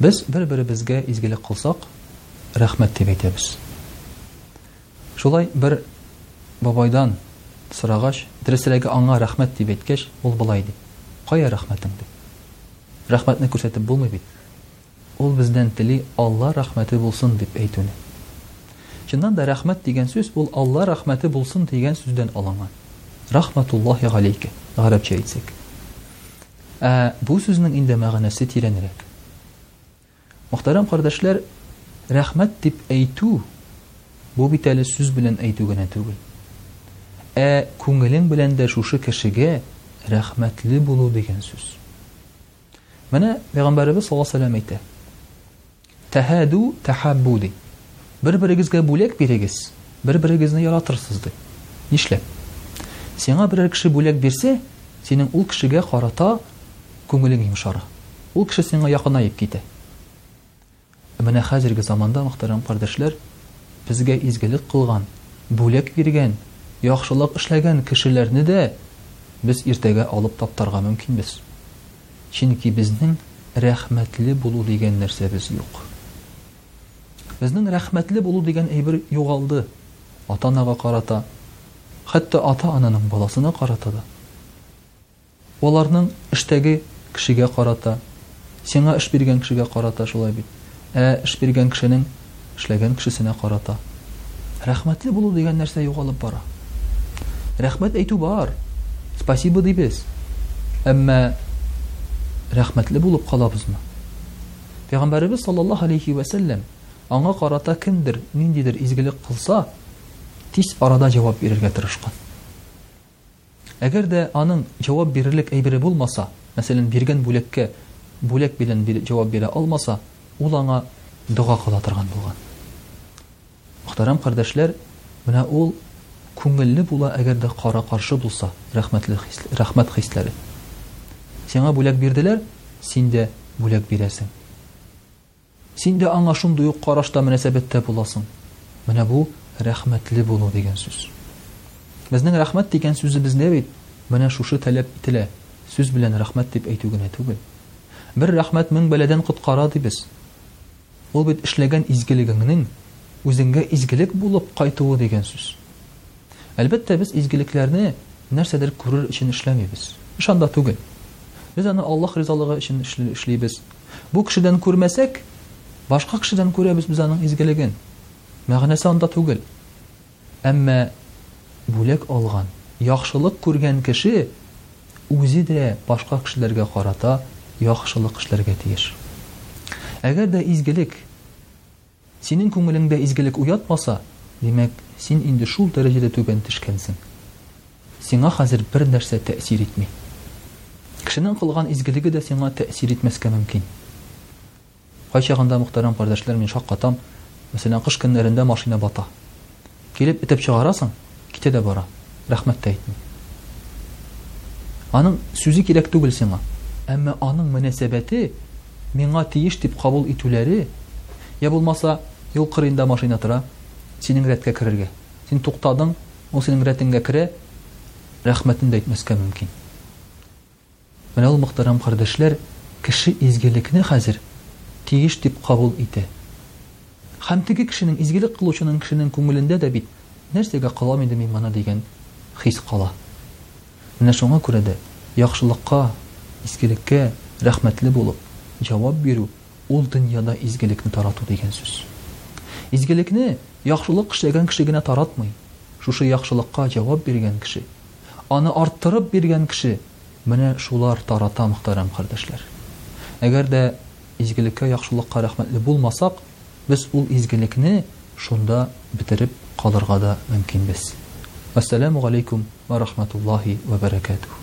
Без бер-беребезгә изгелек кылсак, рәхмәт дип әйтәбез. Шулай бер бабайдан сорагач, дөресрәге аңа рәхмәт дип әйткәч, ул болай ди, Кая рәхмәтең? ди. Рәхмәтне күрсәтеп булмый бит. Ул бездән тели Алла рәхмәте булсын дип әйтүне. Чыннан да, рәхмәт дигән сүз ул Алла рәхмәте булсын дигән сүздән алынган. Рахматуллаһи галәйкә, гарәпчә әйтсәк. Ә бу сүзнең инде мәгънәсе тирәнрәк. Мөхтәрәм кардәшләр, рәхмәт дип әйтү, бу бит әле сүз белән әйтү генә түгел. Ә күңелең белән дә шушы кешегә рәхмәтле булу дигән сүз. Менә Пәйгамбәребез саллаллаһу галәйһи ва сәлләм әйтә, Тәһәду, тәһаббу, ди. Бер-берегезгә бүләк бирегез, бер-берегезне яратырсыз, ди. Нишләп? Сиңа берәр кеше бүләк бирсә, синең ул кешегә карата күңелең йомшара. Ул кеше сиңа якынаеп китә. Ә менә хәзерге заманда, мөхтәрәм кардәшләр, безгә изгелек кылган, бүләк биргән, яхшылык эшләгән кешеләрне дә без иртәгә алып таптарга мөмкинбез. Чөнки безнең рәхмәтле булу дигән нәрсәбез юк. Безнең рәхмәтле булу дигән әйбер югалды. Ата-анага карата, хәтта ата-ананың баласына карата да, аларның эштәге кешегә карата, сиңа эш биргән кешегә карата шулай бит. Ә эш биргән кешенең эшләгән кешесенә карата рәхмәтле булу дигән нәрсә югалып бара. Рәхмәт әйтү бар, спасибо дибез. Әмма рәхмәтле булып калабызмы? Пәйгамбәребез саллаллаһу алейхи ва саллям аңа карата кемдер ниндидер изгелек кылса, тиз арада җавап бирергә тырышкан. Әгәр дә аның җавап бирерлек әйбере булмаса, мәсәлән, биргән бүләккә бүләк белән җавап бирә алмаса, ул аңа дога кыла торган булган. Мөхтәрәм кардәшләр, менә ул күңелле була, әгәр дә кара-каршы булса, рәхмәтле хисләр, рәхмәт хисләре. Сиңа бүләк бирделәр, син дә бүләк бирәсең. Син дә аңа шундый ук карашта, мөнәсәбәттә буласың. Менә бу рәхмәтле булу дигән сүз. Безнең рәхмәт дигән сүзебездә бит менә шушы таләп ителә, сүз белән рәхмәт дип әйтү генә түгел. Бер рәхмәт мең бәладән коткара, дибез. Ул бит эшләгән изгелегеңнең үзеңгә изгелек булып кайтуы дигән сүз. Әлбәттә, без изгелекләрне нәрсәдер күрер өчен эшләмибез. Ышан да түгел. Без аны Аллаһ ризалыгы өчен эшлибез. Бу кешедән күрмәсәк, башка кешедән күрәбез без аның изгелеген. Мәгънәсе анда түгел. Әмма бүләк алган, яхшылык күргән кеше үзе дә башка кешеләргә карата яхшылык эшләргә тиеш. Әгәр дә изгелек Синең күңелеңдә изгелек уятмаса, димәк, син инде шул дәрәҗәдә түбән төшкәнсең. Сиңа хәзер бер нәрсә тәэсир итми. Кешенең кылган изгелеге дә сиңа тәэсир итмәскә мөмкин. Кайчагында, мөхтәрәм кардәшләр, мин шаккатам, мәсәлән, кыш көннәрендә машина бата. Килеп этеп чыгара соң, китә дә бара, рәхмәт тә әйтми. Аның сүзе кирәк түгел сиңа. Әмма аның мөнәсәбәте, миңа тиеш дип кабул итүләре, йә булмаса, юл кырыенда машина тора, синең рәткә керергә. Син туктадың, ул синең рәтеңгә керә, рәхмәтен дә әйтмәскә мөмкин. Менә ул мөхтәрәм кардәшләр кеше изгелекне хәзер тиеш дип кабул итә. Һәм теге кешенең, изгелек кылучының кешенең күңелендә дә бит, нәрсәгә кылам инде мин моны дигән хис кала. Менә шуңа күрә дә яхшылыкка, изгелеккә рәхмәтле булып җавап бирү, ул дөньяда изгелекне тарату дигән сүз. Изгелекне яхшылык эшләгән кеше генә таратмый, шушы яхшылыкка җавап биргән кеше, Аны арттырып биргән кеше, менә шулар тарата, мөхтәрәм кардәшләр. Әгәр дә изгелеккә, яхшылыкка рәхмәтле булмасак, без ул изгелекне шунда бетереп калырга да мөмкинбез. Вәссәламү галәйкүм вә рахмәтуллаһи вә бәрәкәтүһ.